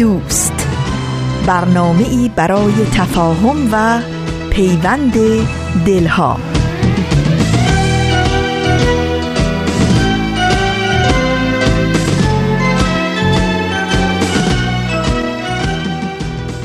دوست. برنامه ای برای تفاهم و پیوند دلها.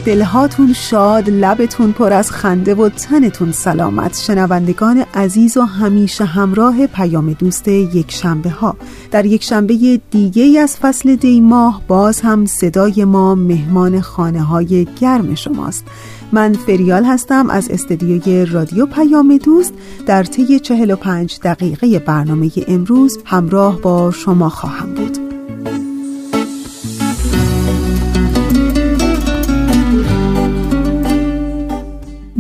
دلهاتون شاد لبتون پر از خنده و تنتون سلامت. شنوندگان عزیز و همیشه همراه پیام دوست یک شنبه ها در یک شنبه دیگه از فصل دی ماه باز هم صدای ما مهمان خانه های گرم شماست. من فریال هستم از استدیوی رادیو پیام دوست. در طی 45 دقیقه برنامه امروز همراه با شما خواهم بود.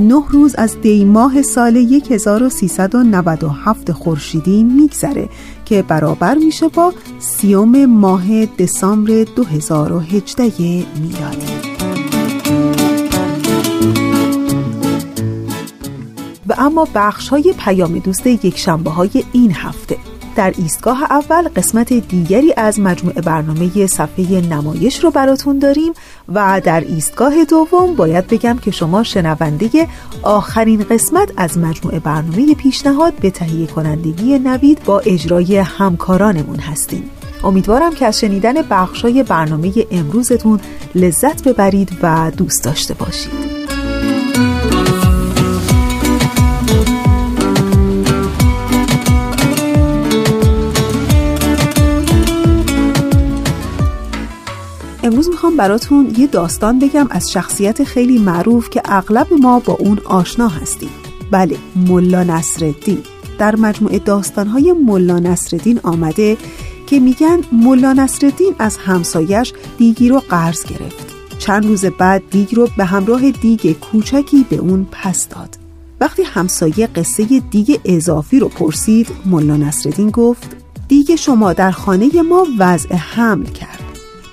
نه روز از دی ماه سال 1397 خورشیدی میگذره که برابر میشه با سیوم ماه دسامبر 2018 میلادی. و اما بخش های پیام دوست یک شنبه های این هفته. در ایستگاه اول قسمت دیگری از مجموعه برنامه صفحه نمایش رو براتون داریم و در ایستگاه دوم باید بگم که شما شنونده آخرین قسمت از مجموعه برنامه پیشنهاد به تهیه کنندگی نوید با اجرای همکارانمون هستیم. امیدوارم که از شنیدن بخشای برنامه امروزتون لذت ببرید و دوست داشته باشید. می‌خوام براتون یه داستان بگم از شخصیت خیلی معروف که اغلب ما با اون آشنا هستیم. بله ملا نصرالدین. در مجموعه داستانهای ملا نصرالدین آمده که میگن ملا نصرالدین از همسایش دیگی رو قرض گرفت. چند روز بعد دیگ رو به همراه دیگ کوچکی به اون پس داد. وقتی همسایه قصه دیگ اضافی رو پرسید ملا نصرالدین گفت دیگ شما در خانه ما وضع حمل کرد.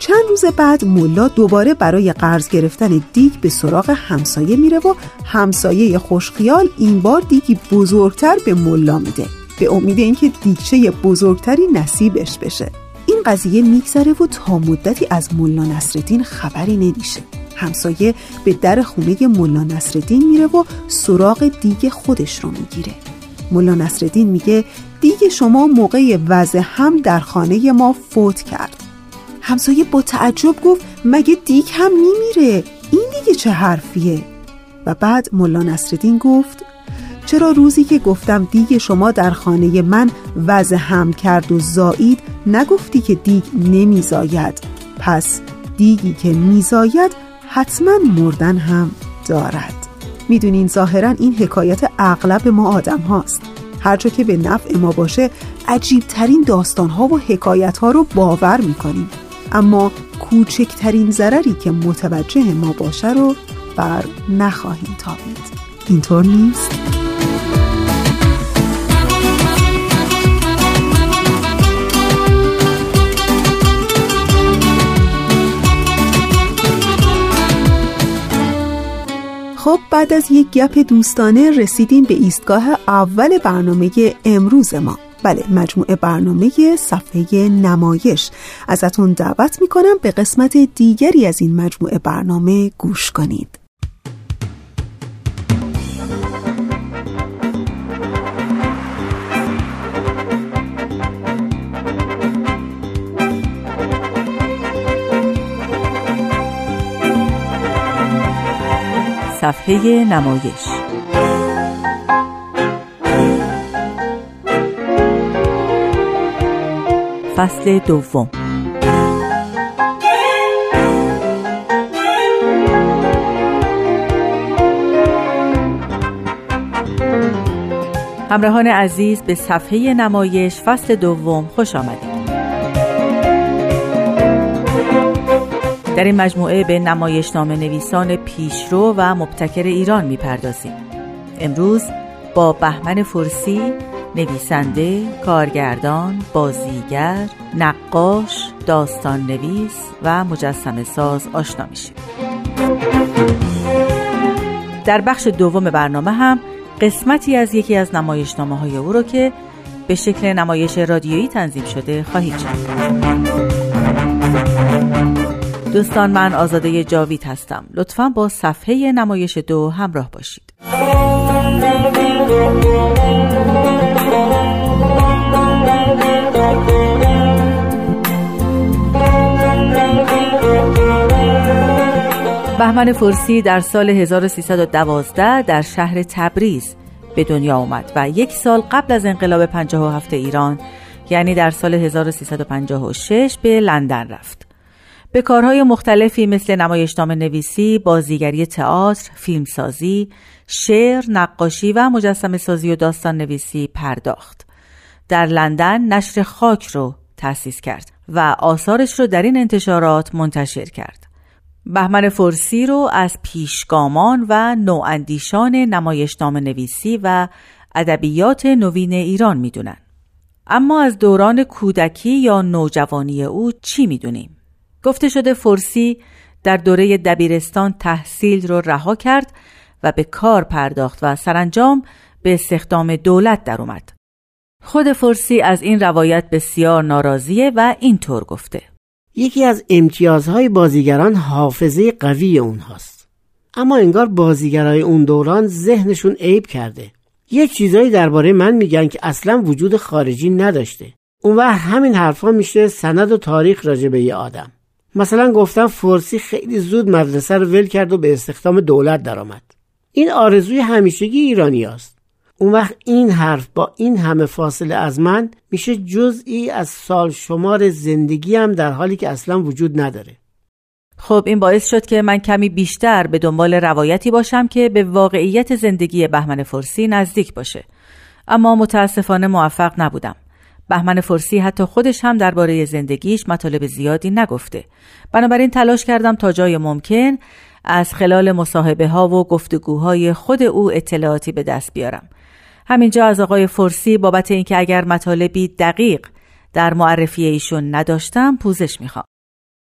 چند روز بعد ملا دوباره برای قرض گرفتن دیگ به سراغ همسایه میره و همسایه خوشخیال این بار دیگی بزرگتر به ملا میده. به امید اینکه دیگچه بزرگتری نصیبش بشه. این قضیه میگذره و تا مدتی از ملا نصرالدین خبری نمیشه. همسایه به در خونه ملا نصرالدین میره و سراغ دیگ خودش رو می‌گیره. ملا نصرالدین میگه دیگ شما موقع وضع هم در خانه ما فوت کرد. همسایه با تعجب گفت مگه دیگ هم میمیره؟ این دیگه چه حرفیه؟ و بعد ملا نصرالدین گفت چرا روزی که گفتم دیگ شما در خانه من وضع هم کرد و زایید نگفتی که دیگ نمیزاید. پس دیگی که میزاید حتما مردن هم دارد. می‌دونین ظاهرا این حکایت اغلب ما آدم هاست. هرچه که به نفع ما باشه عجیبترین داستان ها و حکایت ها رو باور می‌کنیم. اما کوچکترین ضرری که متوجه ما باشه رو بر نخواهیم تابید اینطور نیست؟ خب بعد از یک گپ دوستانه رسیدیم به ایستگاه اول برنامه امروز ما بله مجموعه برنامه صفحه نمایش. ازتون دعوت می‌کنم به قسمت دیگری از این مجموعه برنامه گوش کنید. صفحه نمایش فصل دوم. همراهان عزیز به صفحه نمایش فصل دوم خوش آمدید. در این مجموعه به نمایشنامه نویسان پیشرو و مبتکر ایران می‌پردازیم. امروز با بهمن فرسی نویسنده، کارگردان، بازیگر، نقاش، داستان نویس و مجسم ساز آشنا میشه. در بخش دوم برنامه هم قسمتی از یکی از نمایشنامه های او رو که به شکل نمایش رادیویی تنظیم شده خواهید شد. دوستان من آزاده جاوید هستم لطفا با صفحه نمایش دو همراه باشید بهمن فرسی در سال 1312 در شهر تبریز به دنیا آمد و یک سال قبل از انقلاب 57 ایران یعنی در سال 1356 به لندن رفت. به کارهای مختلفی مثل نمایشنامه نویسی، بازیگری تئاتر، فیلمسازی، شعر، نقاشی و مجسم سازی و داستان نویسی پرداخت. در لندن نشر خاک رو تأسیس کرد و آثارش رو در این انتشارات منتشر کرد. بهمن فرسی رو از پیشگامان و نواندیشان نمایشنامه نویسی و ادبیات نوین ایران می‌دونن. اما از دوران کودکی یا نوجوانی او چی می‌دونیم؟ گفته شده فرسی در دوره دبیرستان تحصیل رو رها کرد و به کار پرداخت و سرانجام به استخدام دولت در اومد. خود فرسی از این روایت بسیار ناراضیه و اینطور گفته یکی از امتیازهای بازیگران حافظه قوی اونهاست. اما انگار بازیگرای اون دوران ذهنشون عیب کرده. یه چیزایی درباره من میگن که اصلا وجود خارجی نداشته. اون وقت همین حرفا میشه سند و تاریخ راجع به یه آدم. مثلا گفتم فرسی خیلی زود مدرسه رو ول کرد و به استخدام دولت درآمد. این آرزوی همیشگی ایرانی است. اون وقت این حرف با این همه فاصله از من میشه جزئی از سال شمار زندگیم در حالی که اصلا وجود نداره. خب این باعث شد که من کمی بیشتر به دنبال روایتی باشم که به واقعیت زندگی بهمن فرسی نزدیک باشه. اما متاسفانه موفق نبودم. بهمن فرسی حتی خودش هم درباره زندگیش مطالب زیادی نگفته. بنابراین تلاش کردم تا جای ممکن از خلال مصاحبه ها و گفتگوهای خود او اطلاعاتی به دست بیارم. همینجا از آقای فرسی بابت اینکه اگر مطالبی دقیق در معرفی ایشون نداشتم پوزش می‌خوام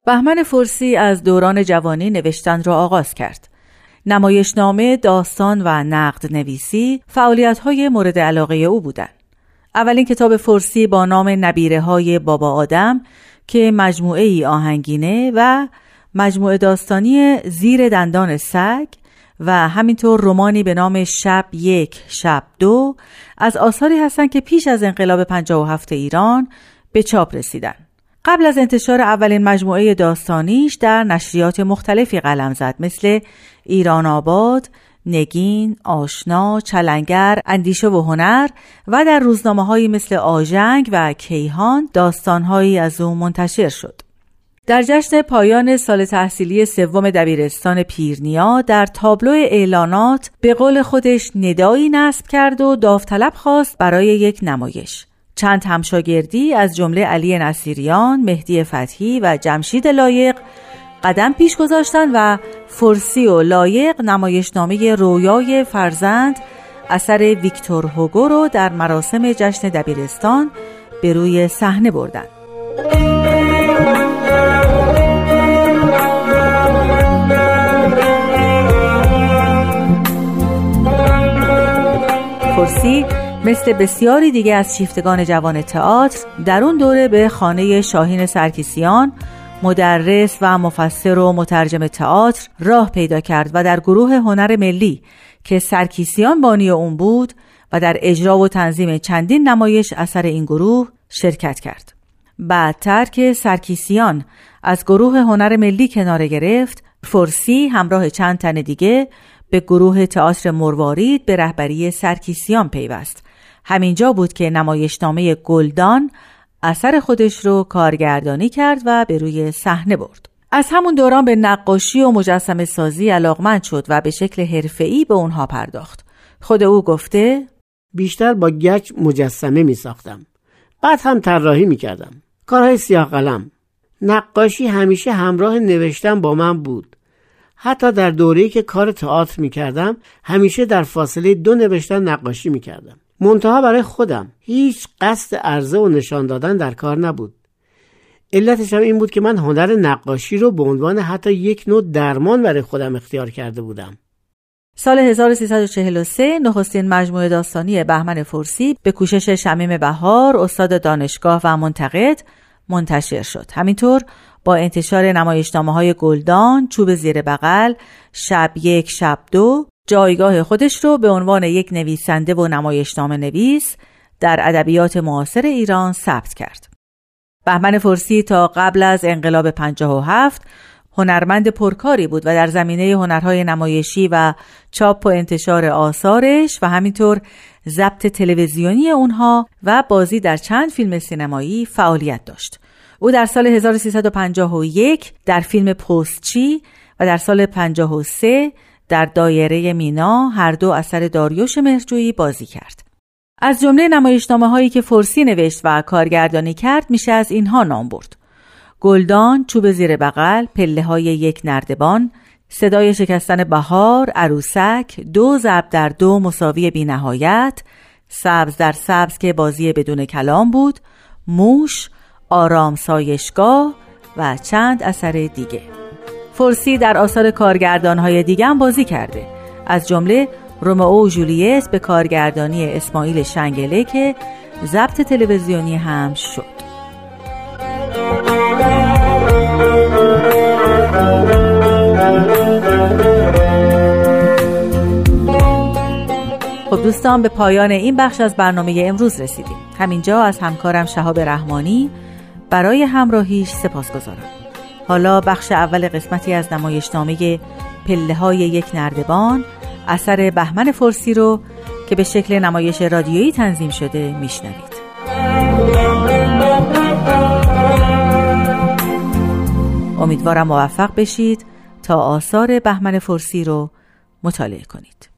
بهمن فرسی از دوران جوانی نوشتن را آغاز کرد نمایشنامه، داستان و نقد نویسی فعالیت های مورد علاقه او بودند. اولین کتاب فرسی با نام نبیره های بابا آدم که مجموعه ای آهنگینه و مجموعه داستانی زیر دندان سگ و همینطور رومانی به نام شب یک شب دو از آثاری هستند که پیش از انقلاب 57 ایران به چاپ رسیدن. قبل از انتشار اولین مجموعه داستانیش در نشریات مختلفی قلم زد مثل ایران آباد، نگین، آشنا، چلنگر، اندیشه و هنر و در روزنامه هایی مثل آژنگ و کیهان داستانهایی از او منتشر شد. در جشن پایان سال تحصیلی سوم دبیرستان پیرنیا در تابلو اعلانات به قول خودش ندایی نصب کرد و داوطلب خواست برای یک نمایش. چند همشاگردی از جمله علی نصیریان، مهدی فتحی و جمشید لایق قدم پیش گذاشتن و فرسی و لایق نمایشنامه رویای فرزند اثر ویکتور هوگو رو در مراسم جشن دبیرستان به روی صحنه بردند. فرسی مثل بسیاری دیگه از شیفتگان جوان تئاتر در اون دوره به خانه شاهین سرکیسیان مدرس و مفسر و مترجم تئاتر راه پیدا کرد و در گروه هنر ملی که سرکیسیان بانی اون بود و در اجرا و تنظیم چندین نمایش اثر این گروه شرکت کرد. بعدتر که سرکیسیان از گروه هنر ملی کناره گرفت، فرسی همراه چند تن دیگه به گروه تئاتر مروارید به رهبری سرکیسیان پیوست. همینجا بود که نمایشنامه گلدان اثر خودش رو کارگردانی کرد و به روی صحنه برد. از همون دوران به نقاشی و مجسم سازی علاقمند شد و به شکل حرفه‌ای به اونها پرداخت. خود او گفته بیشتر با گچ مجسمه می ساختم. بعد هم طراحی می کردم. کارهای سیاه قلم. نقاشی همیشه همراه نوشتن با من بود. حتی در دوره‌ای که کار تئاتر می کردم همیشه در فاصله دو نوشتن نقاشی می کردم. منتها برای خودم هیچ قصد عرضه و نشان دادن در کار نبود. علتش هم این بود که من هنر نقاشی رو به عنوان حتی یک نوع درمان برای خودم اختیار کرده بودم. سال 1343 نخستین مجموعه داستانی بهمن فرسی به کوشش شمیم بهار استاد دانشگاه و منتقد منتشر شد. همینطور با انتشار نمایشنامه های گلدان، چوب زیر بغل، شب یک شب دو جایگاه خودش رو به عنوان یک نویسنده و نمایشنامه نویس در ادبیات معاصر ایران ثبت کرد. بهمن فرسی تا قبل از انقلاب 57 هنرمند پرکاری بود و در زمینه هنرهای نمایشی و چاپ و انتشار آثارش و همینطور ضبط تلویزیونی اونها و بازی در چند فیلم سینمایی فعالیت داشت. او در سال 1351 در فیلم پستچی و در سال 53 در دایره مینا هر دو اثر داریوش مهرجویی بازی کرد. از جمله نمایشنامه هایی که فرسی نوشت و کارگردانی کرد میشه از اینها نام برد. گلدان، چوب زیر بغل، پله های یک نردبان، صدای شکستن بهار، عروسک، دو ضرب در دو مساوی بینهایت، سبز در سبز که بازی بدون کلام بود، موش، آرام سایشگاه و چند اثر دیگه. فرسی در آثار کارگردانهای دیگه هم بازی کرده. از جمله رومئو و جولیت به کارگردانی اسماعیل شنگله که ضبط تلویزیونی هم شد. خب دوستان به پایان این بخش از برنامه امروز رسیدیم. همینجا از همکارم شهاب رحمانی برای همراهیش سپاس گذارم حالا بخش اول قسمتی از نمایشنامه پله های یک نردبان اثر بهمن فرسی رو که به شکل نمایش رادیویی تنظیم شده میشنوید. امیدوارم موفق بشید تا آثار بهمن فرسی رو مطالعه کنید.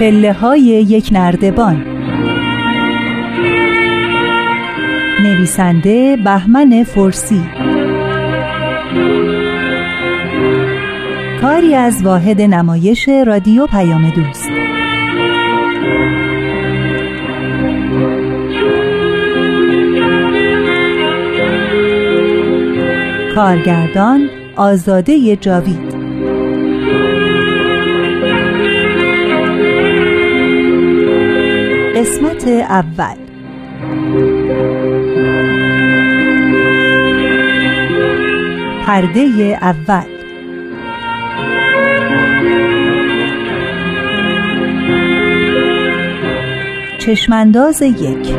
پله های یک نردبان. نویسنده بهمن فرسی کاری از واحد نمایش رادیو پیام دوست. کارگردان آزاده جاوید. اول. پرده اول. چشمانداز یک.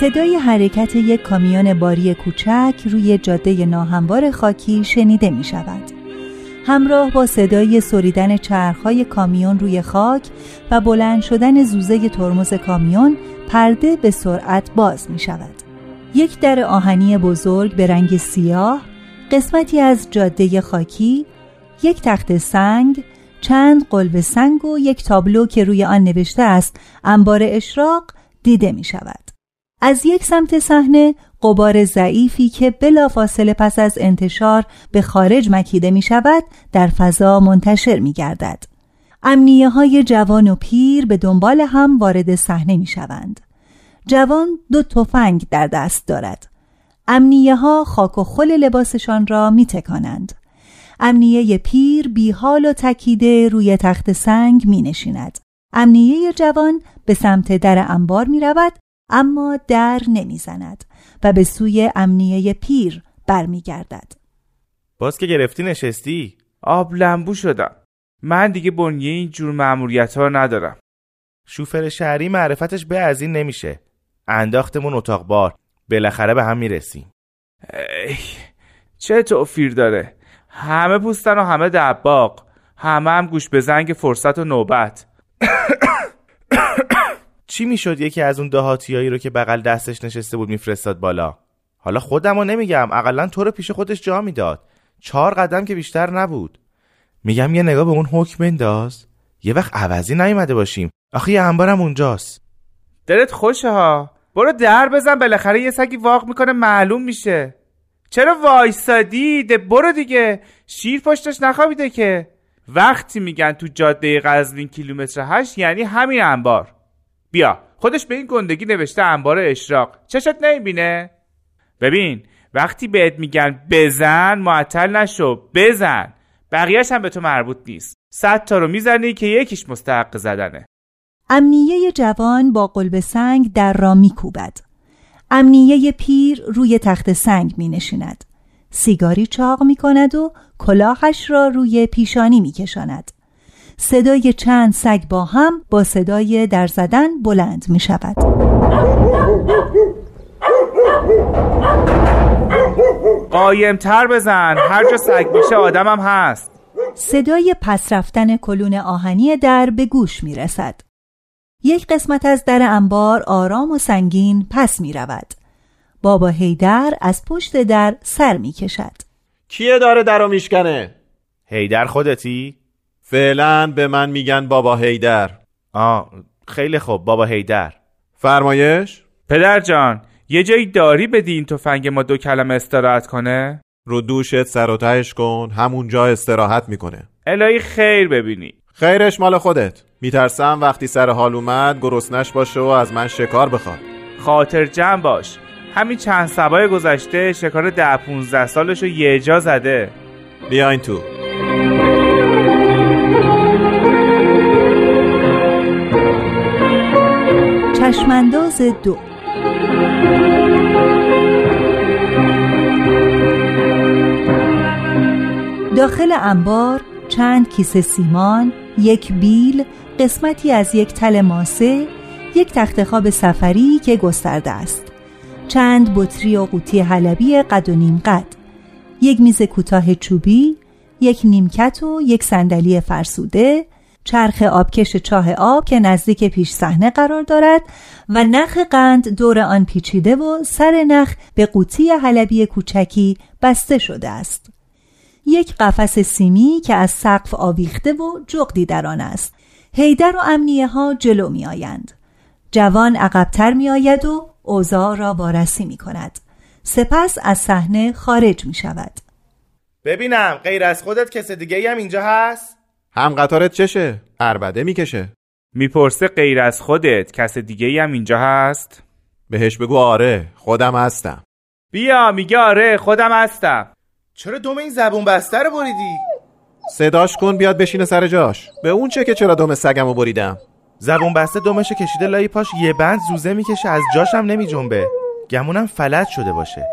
صدای حرکت یک کامیون باری کوچک روی جاده ناهموار خاکی شنیده می شود. همراه با صدای سریدن چرخهای کامیون روی خاک و بلند شدن زوزه ترمز کامیون پرده به سرعت باز می شود. یک در آهنی بزرگ به رنگ سیاه، قسمتی از جاده خاکی، یک تخت سنگ، چند قلب سنگ و یک تابلو که روی آن نوشته است انبار اشراق دیده می شود. از یک سمت صحنه قبار ضعیفی که بلافاصله پس از انتشار به خارج مکیده می شود در فضا منتشر می گردد. امنیه های جوان و پیر به دنبال هم وارد صحنه می شوند. جوان دو تفنگ در دست دارد. امنیه ها خاک و خل لباسشان را می تکانند. امنیه پیر بیحال و تکیده روی تخت سنگ می نشیند. امنیه جوان به سمت در انبار می رود اما در نمی‌زند و به سوی امنیه پیر برمیگردد. باز که گرفتی نشستی؟ آب لنبو شدم. من دیگه بنیه این جور معمولیت ها ندارم. شوفر شهری معرفتش به از این نمیشه. انداختمون اتاق بار. بالاخره به هم می‌رسیم. ای چه توفیر داره؟ همه پوستن و همه دباق همه هم گوش به زنگ فرصت و نوبت. چی می‌شد یکی از اون دهاتیایی رو که بغل دستش نشسته بود میفرستاد بالا؟ حالا خودمو نمیگم اقلا تو رو پیش خودش جا می‌داد. چهار قدم که بیشتر نبود. میگم یه نگاه به اون حکم بنداز. یه وقت عوضی نیومده باشیم. آخه یه انبارم اونجاست. دلت خوشه ها؟ برو در بزن بالاخره یه سگی واق می‌کنه معلوم میشه. چرا وایسادی ده برو دیگه. شیر پشتش نخوابیده که. وقتی میگن تو جاده قزوین کیلومتر هشت یعنی همین انبار. بیا. خودش به این گندگی نوشته انبار اشراق. چشت نمی‌بینه؟ ببین وقتی بهت میگن بزن معطل نشو. بزن. بقیهش هم به تو مربوط نیست. صد تا رو می‌زنی که یکیش مستحق زدنه. امنیه جوان با قلب سنگ در را میکوبد. امنیه پیر روی تخت سنگ می نشیند. سیگاری چاق می کند و کلاهش را روی پیشانی می کشاند. صدای چند سگ با هم با صدای در زدن بلند می شود. قایم تر بزن هر جا سگ میشه آدمم هست صدای پس رفتن کلون آهنی در به گوش می رسد. یک قسمت از در انبار آرام و سنگین پس می رود. بابا هیدر از پشت در سر می کشد. کیه داره درو میشکنه؟ هیدر خودتی؟ فعلا به من میگن بابا هیدر آه خیلی خوب بابا هیدر فرمایش؟ پدر جان یه جایی داری بدی این تفنگ ما دو کلمه استراحت کنه؟ رو دوشت سر و تهش کن همونجا استراحت می‌کنه. الهی خیر ببینی. خیرش مال خودت. میترسم وقتی سر حال اومد گرسنش باشه و از من شکار بخواد. خاطر جمع باش. همین چند سبای گذشته شکار ده 15 سالشو یه جا زده. بیاین تو. چشمانداز دو داخل انبار چند کیسه سیمان، یک بیل، قسمتی از یک تل ماسه، یک تخت خواب سفری که گسترده است. چند بطری و قوطی حلبی قد و نیم قد، یک میز کوتاه چوبی، یک نیمکت و یک صندلی فرسوده، چرخ آبکش چاه آب که نزدیک پیش صحنه قرار دارد و نخ قند دور آن پیچیده و سر نخ به قوطی حلبی کوچکی بسته شده است. یک قفس سیمی که از سقف آویخته و جغدی در آن است. هیدر و امنیه ها جلو می آیند. جوان عقبتر می آید و اوضاع را وارسی می کند. سپس از صحنه خارج می شود. ببینم غیر از خودت کس دیگه هم اینجا هست؟ هم قطارت چشه؟ عربده می‌کشه. می‌پرسه غیر از خودت کس دیگه هم اینجا هست؟ بهش بگو آره خودم هستم. بیا میگه آره خودم هستم. چرا دوم این زبون بسته رو بریدی؟ صداش کن بیاد بشینه سر جاش. به اون چه که چرا دوم سگمو بریدم؟ زبون بسته دومش کشیده لای پاش یه بند زوزه می‌کشه از جاشم نمی جنبه گمونم فلج شده باشه.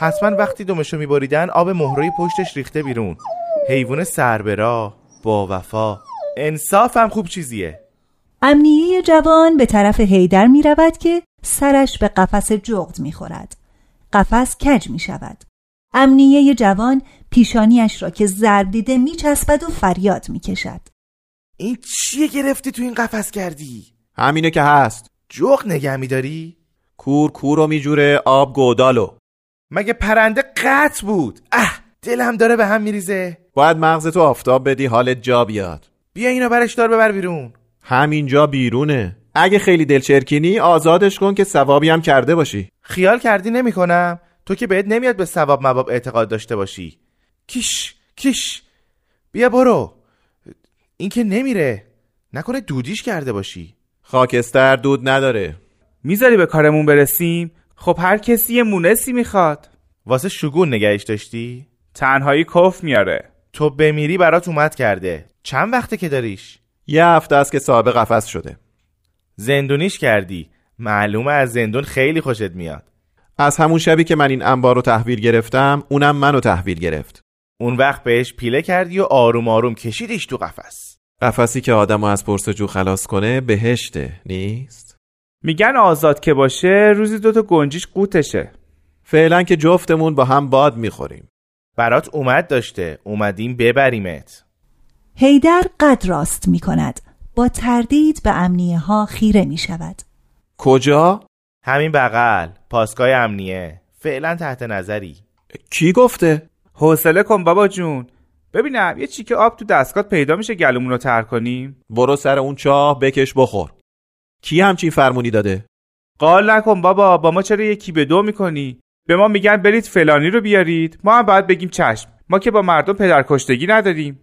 حتما وقتی دومشو میبریدن آب مهروی پشتش ریخته بیرون. حیوان سربرا با وفا انصاف هم خوب چیزیه امنیه جوان به طرف هیدر می رود که سرش به قفس جغد می خورد. قفس کج می شود. امنیه جوان پیشانیش را که زرد دیده می چسبد و فریاد می کشد. این چیه گرفتی تو این قفس کردی؟ همینه که هست جغ نگه میداری؟ کور کور و میجوره آب گودالو مگه پرنده قط بود اه دلم داره به هم میریزه. باید مغزتو آفتاب بدی حالت جا بیاد. بیا اینو برش دار ببر بیرون. همینجا بیرونه. اگه خیلی دلچرکینی آزادش کن که ثوابی هم کرده باشی. خیال کردی نمی کنم تو که بهت نمیاد به ثواب مواب اعتقاد داشته باشی. کیش کیش. بیا برو. این که نمیره. نکنه دودیش کرده باشی. خاکستر دود نداره. می‌ذاری به کارمون برسیم؟ خب هر کسی یه مونسی می‌خواد. واسه شگون نگهش داشتی؟ تنهایی کف میاره. تو بمیری برات اومد کرده. چند وقته که داریش؟ یه هفته است که صاحب قفس شده. زندونیش کردی. معلومه از زندون خیلی خوشت میاد. از همون شبی که من این انبار رو تحویل گرفتم اونم منو تحویل گرفت. اون وقت بهش پیله کردی و آروم آروم کشیدیش تو قفس. قفسی که آدمو از پرسجو خلاص کنه بهشته نیست؟ میگن آزاد که باشه روزی دوتا گنجیش قوتشه فعلا که جفتمون با هم باد می‌خوریم. برات اومد داشته اومدیم ببریمت هیدر قد راست می کند. با تردید به امنیه ها خیره می شود. کجا؟ همین بغل پاسگاه امنیه فعلا تحت نظری کی گفته؟ حوصله کن بابا جون ببینم یه چیکه آب تو دستگاه پیدا میشه گلومون رو تر کنیم برو سر اون چاه بکش بخور کی همچین فرمونی داده؟ قال نکن بابا با ما چرا یکی به دو می‌کنی به ما میگن برید فلانی رو بیارید. ما هم باید بگیم چشم. ما که با مردم پدرکشتگی نداریم.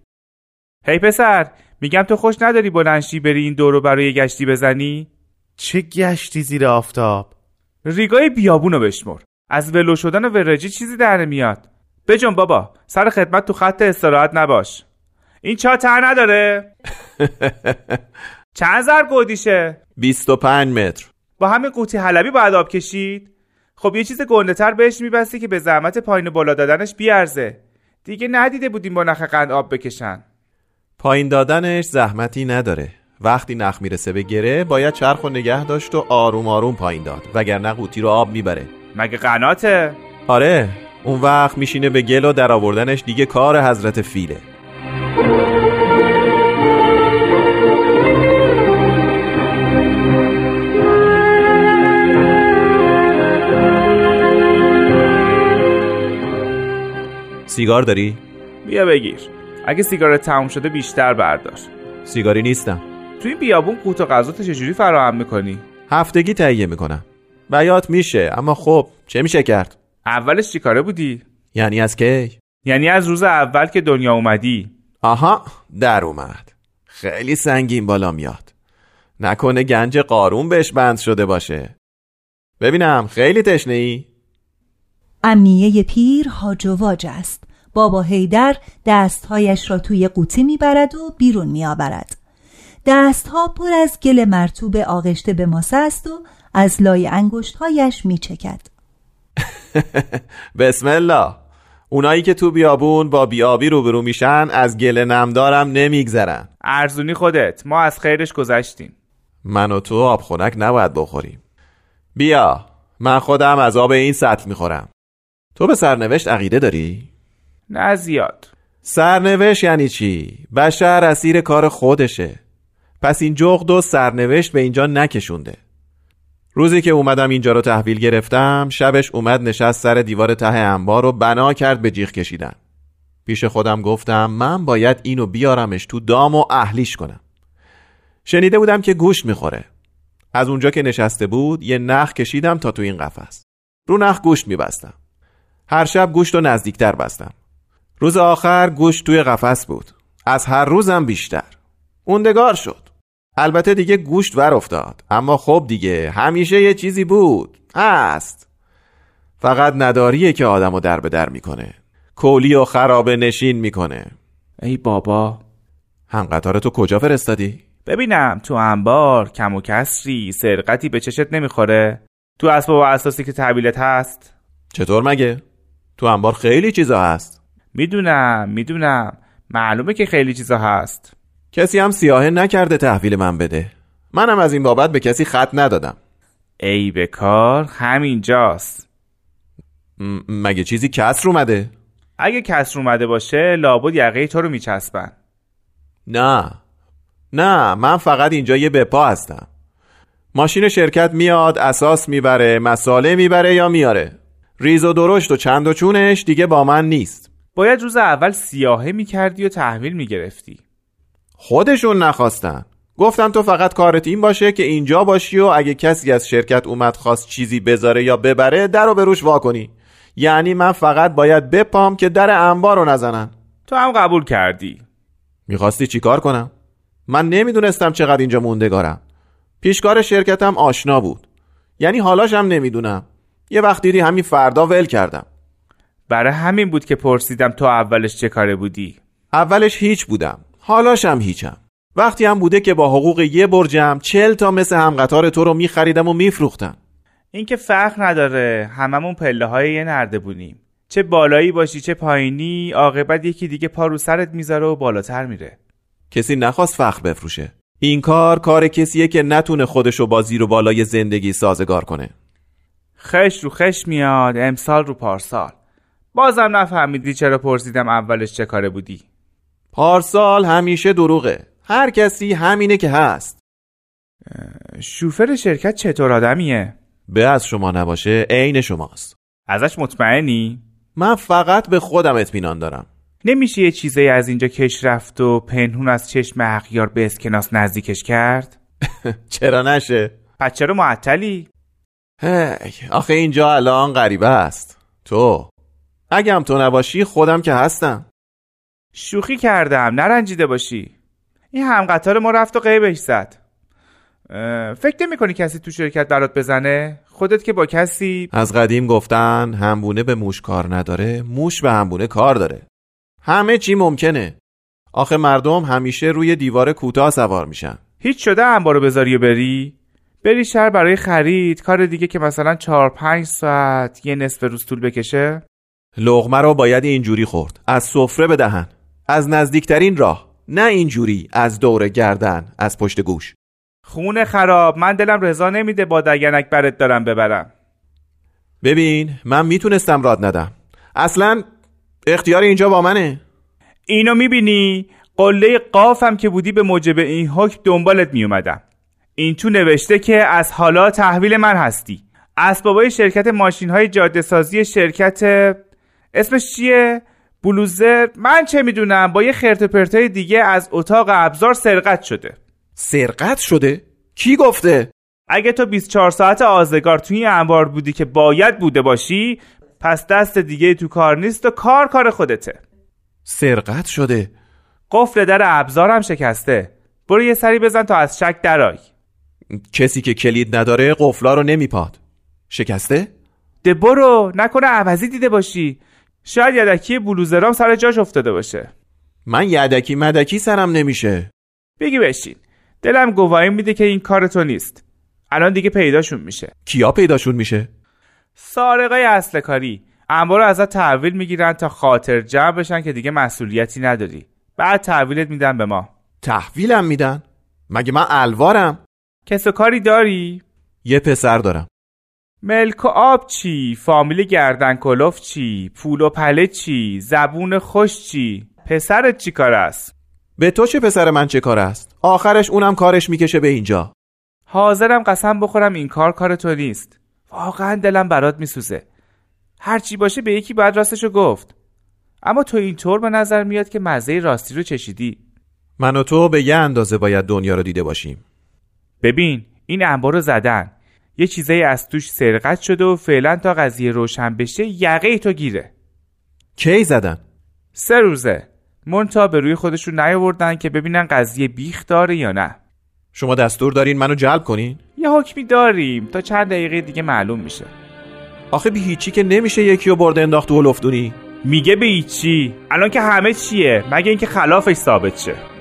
هی پسر میگم تو خوش نداری بلنشی بری این دورو برای گشتی بزنی؟ چه گشتی زیر آفتاب؟ ریگای بیابونو بشمر. از ولو شدن و ورجی چیزی در میاد بجون بابا سر خدمت تو خط استراحت نباش. این چا تر نداره؟ چند زر گودیشه؟ 25 متر. با همین قوطی حلبی باید آب کشید؟ خب یه چیز گنده تر بهش میبستی که به زحمت پایین بالا دادنش بیارزه. دیگه ندیده بودیم با نخ قند آب بکشن. پایین دادنش زحمتی نداره. وقتی نخ می‌رسه به گره باید چرخ و نگه داشت و آروم آروم پایین داد. وگرنه قوطی رو آب می‌بره. مگه قناته؟ آره اون وقت میشینه به گل و در آوردنش دیگه کار حضرت فیله. سیگار داری؟ بیا بگیر. اگه سیگار تموم شده بیشتر بردار. سیگاری نیستم. تو این بیابون قوت و غذا چجوری فراهم می‌کنی؟ هفتگی تهیه می‌کنم. بیات میشه اما خب چه میشه کرد؟ اولش چیکاره بودی؟ یعنی از کی؟ یعنی از روز اول که دنیا اومدی. آها در اومد. خیلی سنگین بالا میاد. نکنه گنج قارون بهش بند شده باشه. ببینم خیلی تشنه ای امنیه پیر هاج و واج است. بابا هیدر دستهایش را توی قوطی می‌برد و بیرون میآورد. دستها پر از گل مرتوب آغشته به ماسه است و از لای انگشتهایش میچکد. بسم الله. اونایی که تو بیابون با بیابی روبرو میشن از گل نمدارم نمیگذرن. ارزونی خودت ما از خیرش گذشتیم. من و تو آب خنک نباید بخوریم. بیا من خودم از آب این سطل می‌خورم. تو به سرنوشت عقیده داری؟ نه زیاد. سرنوشت یعنی چی؟ بشر اسیر کار خودشه. پس این جغد و سرنوشت به اینجا نکشونده. روزی که اومدم اینجا رو تحویل گرفتم شبش اومد نشست سر دیوار ته انبار و بنا کرد به جیغ کشیدن. پیش خودم گفتم من باید اینو بیارمش تو دام و اهلیش کنم. شنیده بودم که گوشت می‌خوره. از اونجا که نشسته بود یه نخ کشیدم تا تو این قفس. رو نخ گوشت میبستم. هر شب گوشت رو نزدیکتر بستم. روز آخر گوشت توی قفس بود. از هر روزم بیشتر. اوندگار شد. البته دیگه گوشت ور افتاد اما خب دیگه همیشه یه چیزی بود. هست. فقط نداریه که آدمو در به در می‌کنه. کولی و خرابه نشین می‌کنه. ای بابا. هم قطار تو کجا فرستادی؟ ببینم. تو انبار کم و کسری سرقتی به چشت نمی‌خوره. تو اسباب اساسی که تحویلت هست. چطور مگه؟ تو انبار خیلی چیزا هست. می‌دونم می‌دونم. معلومه که خیلی چیزا هست. کسی هم سیاهه نکرده تحویل من بده. منم از این بابت به کسی خط ندادم. ای به کار همینجاست م- مگه چیزی کسر اومده؟ اگه کسر اومده باشه لابد یقه تو رو میچسبن. نه. نه من فقط اینجا یه بپا هستم. ماشین شرکت میاد اساس می‌بره مساله می‌بره یا میاره. ریز و درشت و چند و چونش دیگه با من نیست. باید روز اول سیاهه می‌کردی و تحویل می‌گرفتی. خودشون نخواستن. گفتم تو فقط کارت این باشه که اینجا باشی و اگه کسی از شرکت اومد خواست چیزی بذاره یا ببره در رو به روش وا کنی. یعنی من فقط باید بپام که در انبار رو نزنن. تو هم قبول کردی. می‌خواستی چیکار کنم؟ من نمی‌دونستم چقدر اینجا موندگارم. پیشکار شرکتم آشنا بود. یعنی حالاشم نمی‌دونم. یه وقت دیدی همین فردا ول کردم. برای همین بود که پرسیدم تو اولش چه کاره بودی؟ اولش هیچ بودم. حالاشم هیچم. وقتی هم بوده که با حقوق یه برجم چل تا مثل هم قطار تو رو میخریدم و میفروختم. این که فخر نداره. هممون پله های یه نرده بودیم. چه بالایی باشی چه پایینی عاقبت یکی دیگه پا رو سرت می‌ذاره و بالاتر میره. کسی نخواست فخر بفروشه. این کار کار کسیه که نتونه خودشو با زیر و بالای زندگی سازگار کنه. خش رو خش میاد امسال رو پارسال. بازم نفهمیدی چرا پرسیدم اولش چه کاره بودی. پارسال همیشه دروغه. هر کسی همینه که هست. شوفر شرکت چطور آدمیه؟ به از شما نباشه عین شماست. ازش مطمئنی؟ من فقط به خودم اطمینان دارم. نمیشه یه چیزایی از اینجا کش رفت و پنهون از چشم اغیار به اسکناس نزدیکش کرد؟ چرا نشه؟ پس چرا معطلی؟ هی آخه اینجا الان غریبه است. تو؟ اگه هم تو نباشی خودم که هستم. شوخی کردم نرنجیده باشی. این هم قطار ما رفت و قیبش زد. فکر نمی کنی کسی تو شرکت برات بزنه؟ خودت که با کسی از قدیم گفتن همبونه به موش کار نداره موش به همبونه کار داره. همه چی ممکنه. آخه مردم همیشه روی دیوار کوتاه سوار میشن. هیچ شده انبارو بذاری و بری؟ بری شهر برای خرید کار دیگه که مثلا چهار پنج ساعت یه نصف روز طول بکشه؟ لغمه رو باید اینجوری خورد. از سفره به دهن از نزدیکترین راه. نه اینجوری. از دور گردن. از پشت گوش. خونه خراب. من دلم رضا نمیده با دگنک برت دارم ببرم. ببین من می‌تونستم راد ندم. اصلا اختیار اینجا با منه. اینو می‌بینی؟ قله قافم که بودی به موجب این حکم دنبالت میومدم این تو نوشته که از حالا تحویل من هستی. اسبابای شرکت ماشین های جاده سازی شرکت اسمش چیه؟ بلوزر. من چه می‌دونم؟ با یه خرت پرتای دیگه از اتاق ابزار سرقت شده. سرقت شده؟ کی گفته؟ اگه تو 24 ساعت آزگار توی این انبار بودی که باید بوده باشی پس دست دیگه تو کار نیست و کار کار خودته. سرقت شده؟ قفل در ابزارم شکسته. برو یه سری بزن تا از شک درای کسی که کلید نداره قفلا رو نمیپاد. شکسته؟ ده برو. نکنه عوضی دیده باشی. شاید یدکی بلوزرام سر جاش افتاده باشه. من یدکی مدکی سرم نمیشه. بگی بشین. دلم گواهی میده که این کار تو نیست. الان دیگه پیداشون میشه. کیا پیداشون میشه؟ سارقای اصل کاری. انبار ازت تحویل می‌گیرن تا خاطر جمع بشن که دیگه مسئولیتی نداری. بعد تحویلت میدن به ما. تحویلم میدن؟ مگه من الوارم؟ کس و کاری داری؟ یه پسر دارم. ملک و آب چی؟ فامیل گردن کلوف چی؟ پول و پله چی؟ زبون خوش چی؟ پسرت چی کار است؟ به تو چه پسر من چه کار است؟ آخرش اونم کارش می‌کشه به اینجا حاضرم قسم بخورم این کار کار تو نیست واقعا دلم برات میسوزه هرچی باشه به یکی باید راستشو گفت اما تو اینطور به نظر میاد که مزه راستی رو چشیدی من و تو به یه اندازه باید دنیا رو دیده باشیم ببین این انبار رو زدن یه چیزایی از توش سرقت شده و فعلا تا قضیه روشن بشه یقه تو گیره. کی زدن؟ سه روزه. مونتا به روی خودشون نیاوردن که ببینن قضیه بیخ داره یا نه. شما دستور دارین منو جلب کنین؟ یه حکمی داریم. تا چند دقیقه دیگه معلوم میشه. آخه بی هیچی که نمیشه یکی رو برده انداخت و لفتونی میگه به چی الان که همه چیه. مگه اینکه خلافش ثابت شه.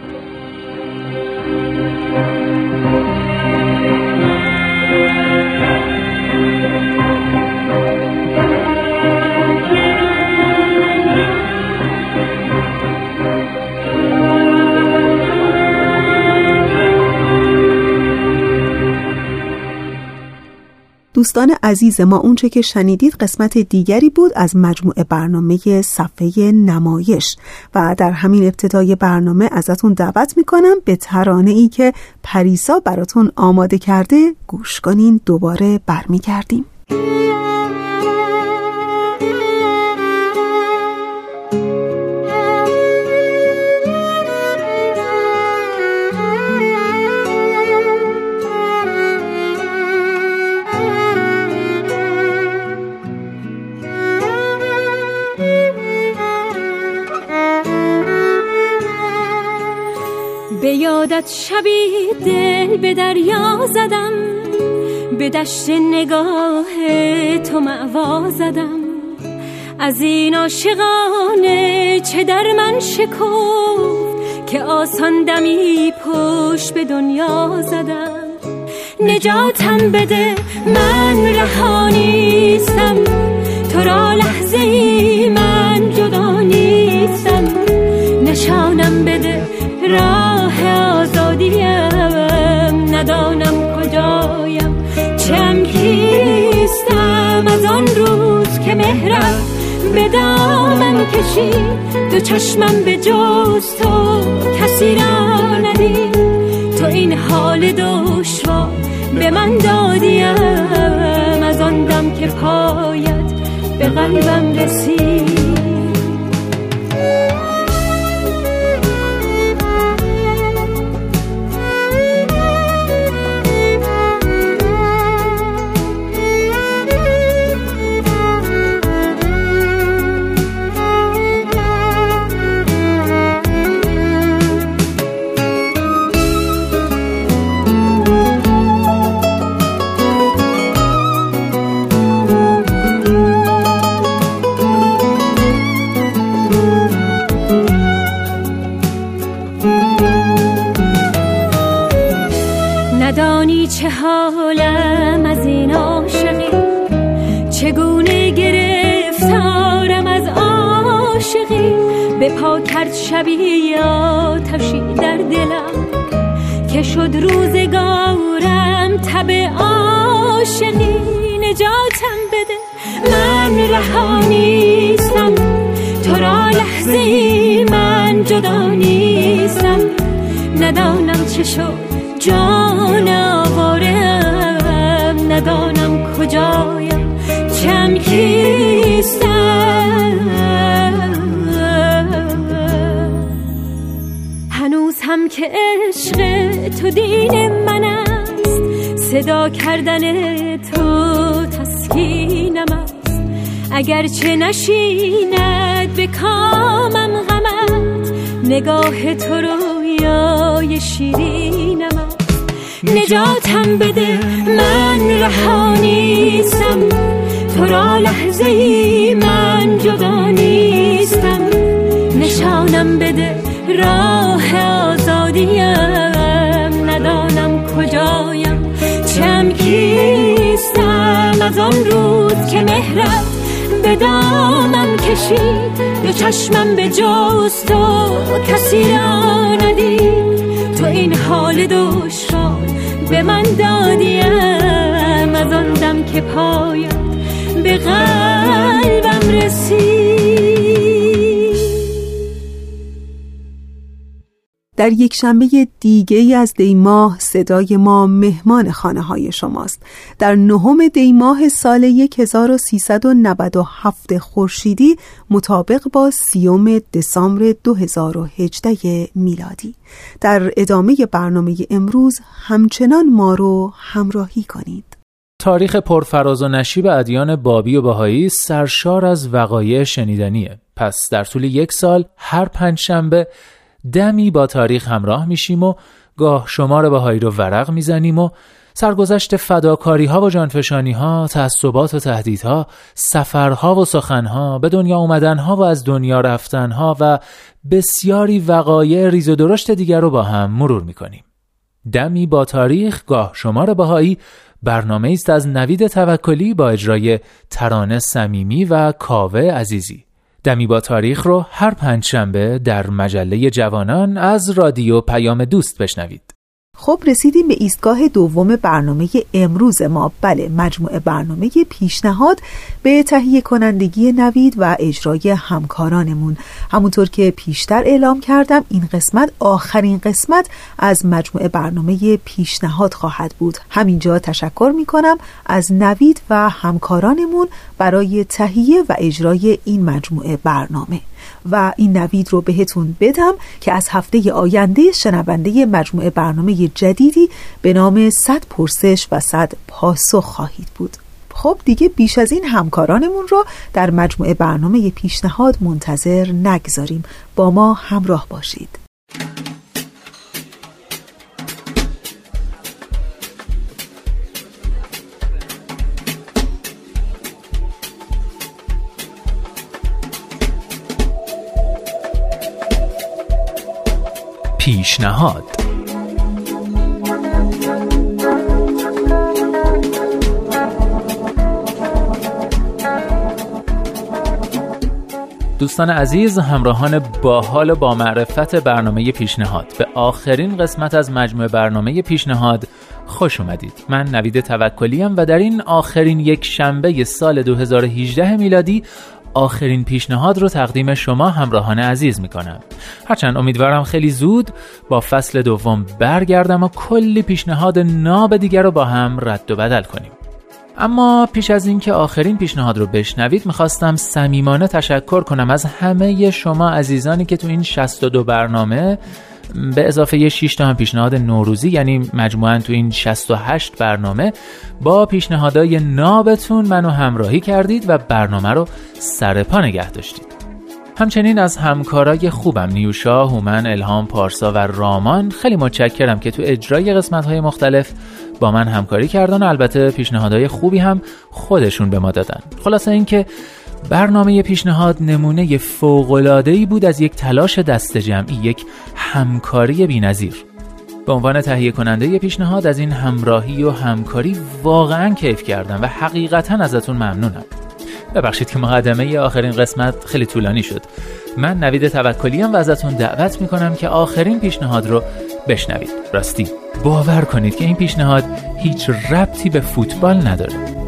دوستان عزیز ما اونچه که شنیدید قسمت دیگری بود از مجموعه برنامه صفحه نمایش. و در همین ابتدای برنامه ازتون دعوت می‌کنم به ترانه ای که پریسا براتون آماده کرده. گوش کنین دوباره برمیگردیم. به یادت شبی دل به دریا زدم به دشت نگاه تو معوا زدم. از این عاشقانه چه در من شکفت که آسان دمی پشت به دنیا زدم. نجاتم بده من رهانیستم تو را لحظه ای من جدا نیستم. نشانم بده مهرم به دامم کشید دو چشمم به جز تو کسی را ندید تو این حال دشوار به من دادیم از آن که پایت به قلبم رسید. کرد شبی آتشی در دلم که شد روزگارم تب عاشقی. نجاتم بده. من رها نیستم. تو را لحظه ای من جدا نیستم. ندانم چه شد. جان آوارم. ندانم کجایم. چم کیستم. هم که عشق تو دین من است. صدا کردن تو تسکینم است. اگرچه نشیند به کامم غمت نگاه تو رویای شیرینم است. نجاتم بده من رها نیستم. تو را لحظه ای من جدا نیستم. نشانم بده راه آزادیم ندانم کجایم. چم کیستم از آن روز که مهرت به دامم کشید. دو چشمم به جز تو کسی را ندید. تو این حال دشوار به من دادیم. از آن دم که پایم به قلبم رسید. در یک شنبه دیگه ای از دیماه صدای ما مهمان خانه های شماست. در نهم دیماه سال 1397 خورشیدی مطابق با سیوم دسامبر 2018 میلادی. در ادامه برنامه امروز همچنان ما رو همراهی کنید. تاریخ پرفراز و نشیب ادیان بابی و بهایی سرشار از وقایع شنیدنیه. پس در طول یک سال هر پنج شنبه دمی با تاریخ همراه میشیم و گاه شمار بهایی رو ورق می‌زنیم و سرگذشت فداکاری ها و جانفشانی ها، تعصبات و تهدیدها، سفرها و سخنها، به دنیا اومدن ها و از دنیا رفتن ها و بسیاری وقایع ریز و درشت دیگر رو با هم مرور می‌کنیم. دمی با تاریخ گاه شمار بهایی برنامه است از نوید توکلی با اجرای ترانه صمیمی و کاوه عزیزی. دمی با تاریخ رو هر پنجشنبه در مجله جوانان از رادیو پیام دوست بشنوید. خب رسیدیم به ایستگاه دوم برنامه امروز ما. بله مجموعه برنامه پیشنهاد به تهیه کنندگی نوید و اجرای همکارانمون. همونطور که پیشتر اعلام کردم این قسمت آخرین قسمت از مجموعه برنامه پیشنهاد خواهد بود. همینجا تشکر می کنم از نوید و همکارانمون برای تهیه و اجرای این مجموعه برنامه. و این نوید رو بهتون بدم که از هفته آینده شنونده مجموعه برنامه جدیدی به نام صد پرسش و صد پاسخ خواهید بود. خب دیگه بیش از این همکارانمون رو در مجموعه برنامه پیشنهاد منتظر نگذاریم. با ما همراه باشید. پیشنهاد. دوستان عزیز همراهان باحال و با معرفت برنامه پیشنهاد. به آخرین قسمت از مجموعه برنامه پیشنهاد خوش اومدید. من نوید توکلیم و در این آخرین یک شنبه سال 2018 میلادی آخرین پیشنهاد رو تقدیم شما همراهان عزیز می‌کنم. هرچند امیدوارم خیلی زود با فصل دوم برگردم و کلی پیشنهاد ناب دیگر رو با هم رد و بدل کنیم. اما پیش از اینکه آخرین پیشنهاد رو بشنوید می‌خواستم صمیمانه تشکر کنم از همه شما عزیزانی که تو این 62 برنامه به اضافه یه 6 تا هم پیشنهاد نوروزی یعنی مجموعا تو این 68 برنامه با پیشنهادهای نابتون منو همراهی کردید و برنامه رو سر پا نگه داشتید. همچنین از همکارای خوبم نیوشا، هومن، الهام، پارسا و رامان خیلی متشکرم که تو اجرای قسمت های مختلف با من همکاری کردن. و البته پیشنهادهای خوبی هم خودشون به ما دادن. خلاصه اینکه برنامه پیشنهاد نمونه فوق‌العاده‌ای بود از یک تلاش دست جمعی یک همکاری بینظیر. به عنوان تهیه کننده پیشنهاد از این همراهی و همکاری واقعا کیف کردم و حقیقتا ازتون ممنونم. ببخشید که مقدمه آخرین قسمت خیلی طولانی شد. من نوید توکلیم و ازتون دعوت می‌کنم که آخرین پیشنهاد رو بشنوید. راستی باور کنید که این پیشنهاد هیچ ربطی به فوتبال نداره.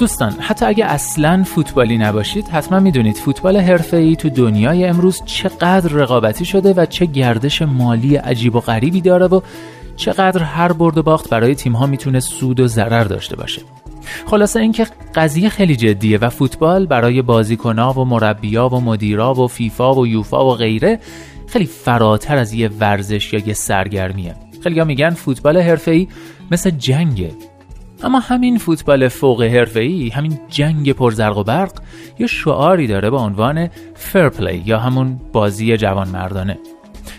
دوستان حتی اگه اصلا فوتبالی نباشید حتما می‌دونید فوتبال حرفه‌ای تو دنیای امروز چقدر رقابتی شده و چه گردش مالی عجیب و غریبی داره و چقدر هر برد و باخت برای تیم‌ها می‌تونه سود و ضرر داشته باشه. خلاصه اینکه قضیه خیلی جدیه و فوتبال برای بازیکنها و مربیا و مدیرا و فیفا و یوفا و غیره خیلی فراتر از یه ورزش یا یه سرگرمیه. خیلی میگن فوتبال حرفه‌ای مثل جنگه. اما همین فوتبال فوق حرفه‌ای همین جنگ پرزرق و برق یه شعاری داره با عنوان فرپلی یا همون بازی جوان مردانه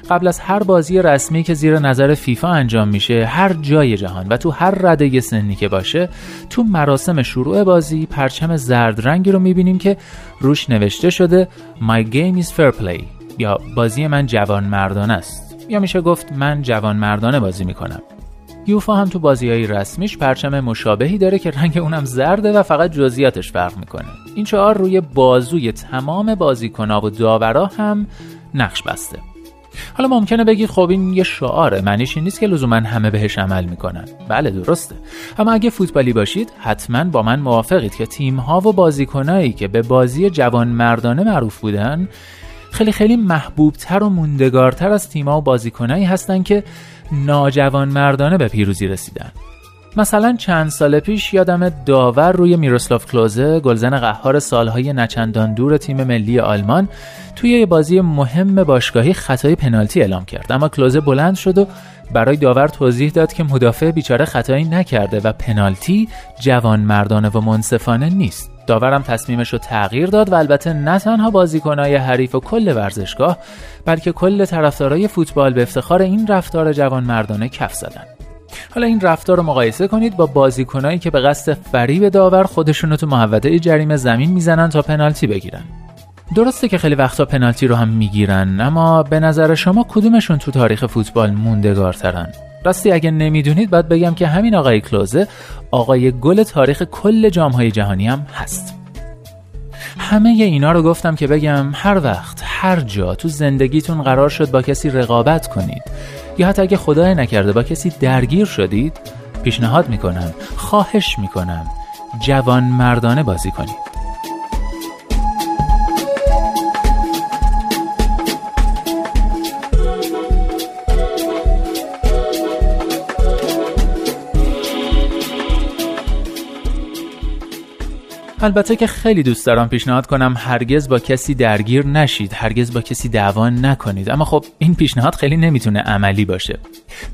قبل از هر بازی رسمی که زیر نظر فیفا انجام میشه هر جای جهان و تو هر رده سنی که باشه تو مراسم شروع بازی پرچم زرد رنگی رو می‌بینیم که روش نوشته شده My game is fair play یا بازی من جوان مردانه است. یا میشه گفت من جوان مردانه بازی می‌کنم. یوفا هم تو بازی های رسمیش پرچم مشابهی داره که رنگ اونم زرده و فقط جزئیاتش فرق می‌کنه. این شعار روی بازوی تمام بازیکنها و داورا هم نقش بسته. حالا ممکنه بگید خب این یه شعاره معنیش این نیست که لزوما همه بهش عمل می‌کنن. بله درسته. اما اگه فوتبالی باشید حتما با من موافقید که تیم ها و بازیکنایی که به بازی جوان مردانه معروف بودن خیلی خیلی محبوبتر و موندگارتر از تیم‌ها و بازیکنایی هستن که ناجوان مردانه به پیروزی رسیدن. مثلا چند سال پیش یادم داور روی میروسلاف کلوزه گلزن قهار سالهای نچندان دور تیم ملی آلمان توی یه بازی مهم باشگاهی خطای پنالتی اعلام کرد. اما کلوزه بلند شد و برای داور توضیح داد که مدافع بیچاره خطایی نکرده و پنالتی جوان مردانه و منصفانه نیست. داورم تصمیمش رو تغییر داد و البته نه تنها بازیکنهای حریف و کل ورزشگاه بلکه کل طرفدارای فوتبال به افتخار این رفتار جوان مردانه کف زدن. حالا این رفتار رو مقایسه کنید با بازیکنایی که به قصد فریب داور خودشون رو تو محوطه جریمه زمین می‌زنن تا پنالتی بگیرن. درسته که خیلی وقتا پنالتی رو هم می‌گیرن اما به نظر شما کدومشون تو تاریخ فوتبال موندگارترن؟ راستی اگه نمی‌دونید باید بگم که همین آقای کلوزه آقای گل تاریخ کل جامهای جهانی هم هست. همه اینا رو گفتم که بگم هر وقت هر جا تو زندگیتون قرار شد با کسی رقابت کنید یا حتی اگه خدای نکرده با کسی درگیر شدید پیشنهاد می‌کنم خواهش می‌کنم جوان مردانه بازی کنید. البته که خیلی دوست دارم پیشنهاد کنم هرگز با کسی درگیر نشید هرگز با کسی دعوا نکنید. اما خب این پیشنهاد خیلی نمی‌تونه عملی باشه.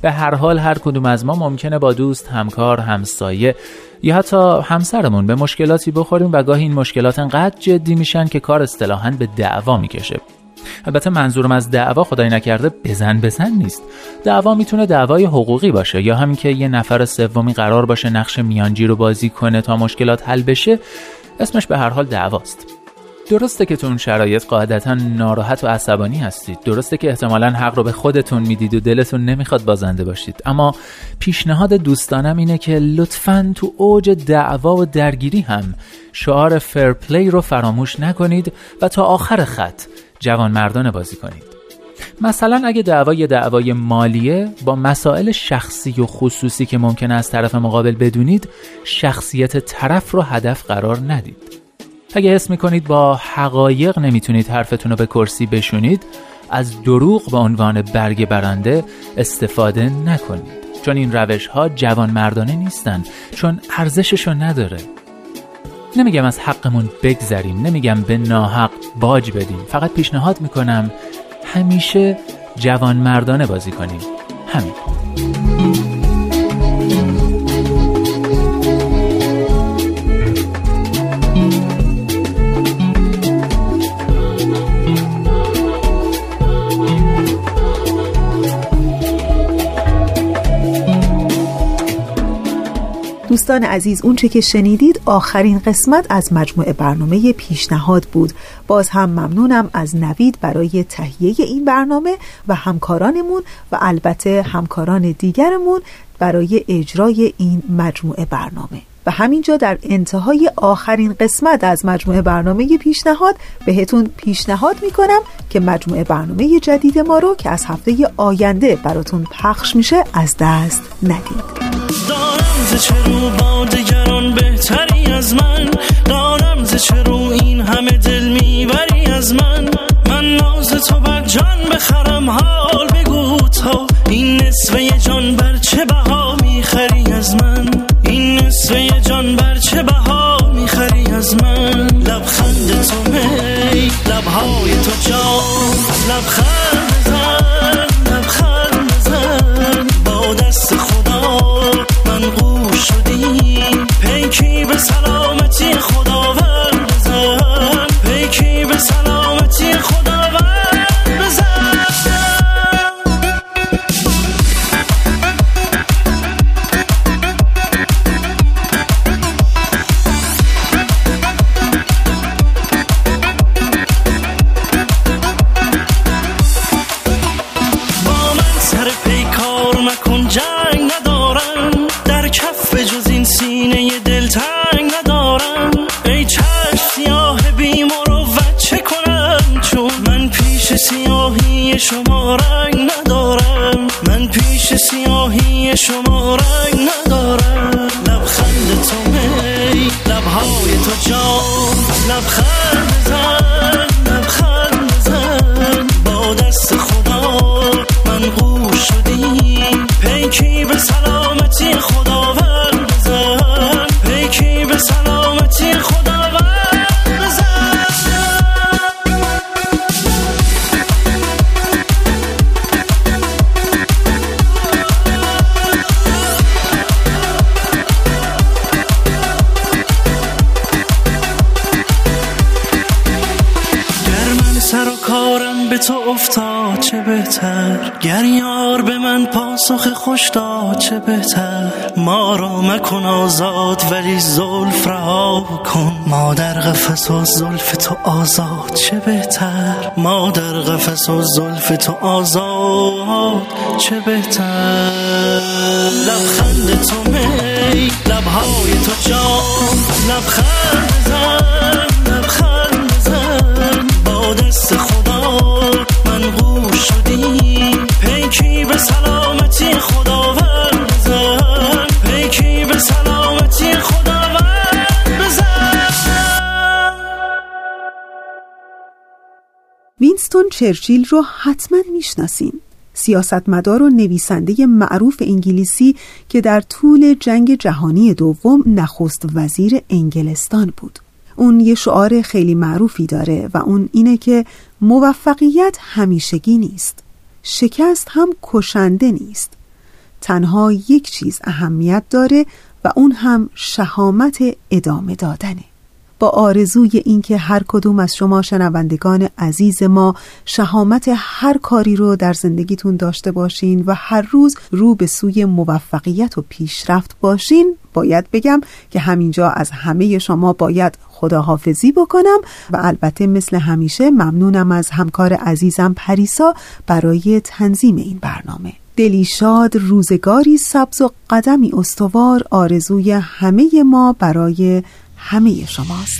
به هر حال هر کدوم از ما ممکنه با دوست همکار همسایه یا حتی همسرمون به مشکلاتی بخوریم و گاهی این مشکلات انقدر جدی میشن که کار اصطلاحا به دعوا می‌کشه. البته منظورم از دعوا خدای نکرده بزن بزن نیست. دعوا می‌تونه دعوای حقوقی باشه یا همین که یه نفر سومی قرار باشه نقش میانجی رو بازی کنه تا مشکلات حل بشه اسمش به هر حال دعواست. درسته که تو اون شرایط قاعدتا ناراحت و عصبانی هستید. درسته که احتمالا حق رو به خودتون می‌دید و دلتون نمی‌خواد بازنده باشید. اما پیشنهاد دوستانم اینه که لطفا تو اوج دعوا و درگیری هم شعار فرپلی رو فراموش نکنید و تا آخر خط جوان مردانه بازی کنید. مثلا اگه دعوای دعوای مالیه با مسائل شخصی و خصوصی که ممکنه از طرف مقابل بدونید شخصیت طرف رو هدف قرار ندید. اگه حس می‌کنید با حقایق نمی‌تونید حرفتون رو به کرسی بشونید از دروغ به عنوان برگ برنده استفاده نکنید. چون این روش ها جوان مردانه نیستن چون ارزششو نداره. نمیگم از حقمون بگذریم نمیگم به ناحق باج بدیم. فقط پیشنهاد می‌کنم همیشه جوان مردانه بازی کنیم. همین. دوستان عزیز اونچه که شنیدید آخرین قسمت از مجموعه برنامه پیشنهاد بود. باز هم ممنونم از نوید برای تهیه این برنامه و همکارانمون و البته همکاران دیگرمون برای اجرای این مجموعه برنامه. و همینجا در انتهای آخرین قسمت از مجموعه برنامه پیشنهاد بهتون پیشنهاد می‌کنم که مجموعه برنامه جدید ما رو که از هفته آینده براتون پخش میشه از دست ندید. دارم چرو با دیگران بهتری از من؟ دارم چرو این همه دل می‌بری از من؟ من ناز تو بر جان بخرم حال بگو تا این نصفه جان بر چه بها می‌خری از من؟ این نصفه جان بر چه بها می‌خری از من؟ لبخند تو می لبهای تو جان. لبخند بزن لبخند بزن. با دست سیاهی را مکن آزاد ولی زلف رها کن. ما در قفس و زلف تو آزاد چه بهتر؟ ما در قفس و زلف تو آزاد چه بهتر؟ لبخند تو می لبهای تو جان. لبخند خداوند بزن وینستون چرچیل رو حتما می‌شناسین. سیاستمدار و نویسنده معروف انگلیسی که در طول جنگ جهانی دوم نخست وزیر انگلستان بود. اون یه شعار خیلی معروفی داره و اون اینه که موفقیت همیشگی نیست. شکست هم کشنده نیست. تنها یک چیز اهمیت داره و اون هم شهامت ادامه دادنه. با آرزوی اینکه هر کدوم از شما شنوندگان عزیز ما شهامت هر کاری رو در زندگیتون داشته باشین و هر روز رو به سوی موفقیت و پیشرفت باشین باید بگم که همینجا از همه شما باید خداحافظی بکنم و البته مثل همیشه ممنونم از همکار عزیزم پریسا برای تنظیم این برنامه. دلی شاد روزگاری سبز و قدمی استوار آرزوی همه ما برای همه شماست.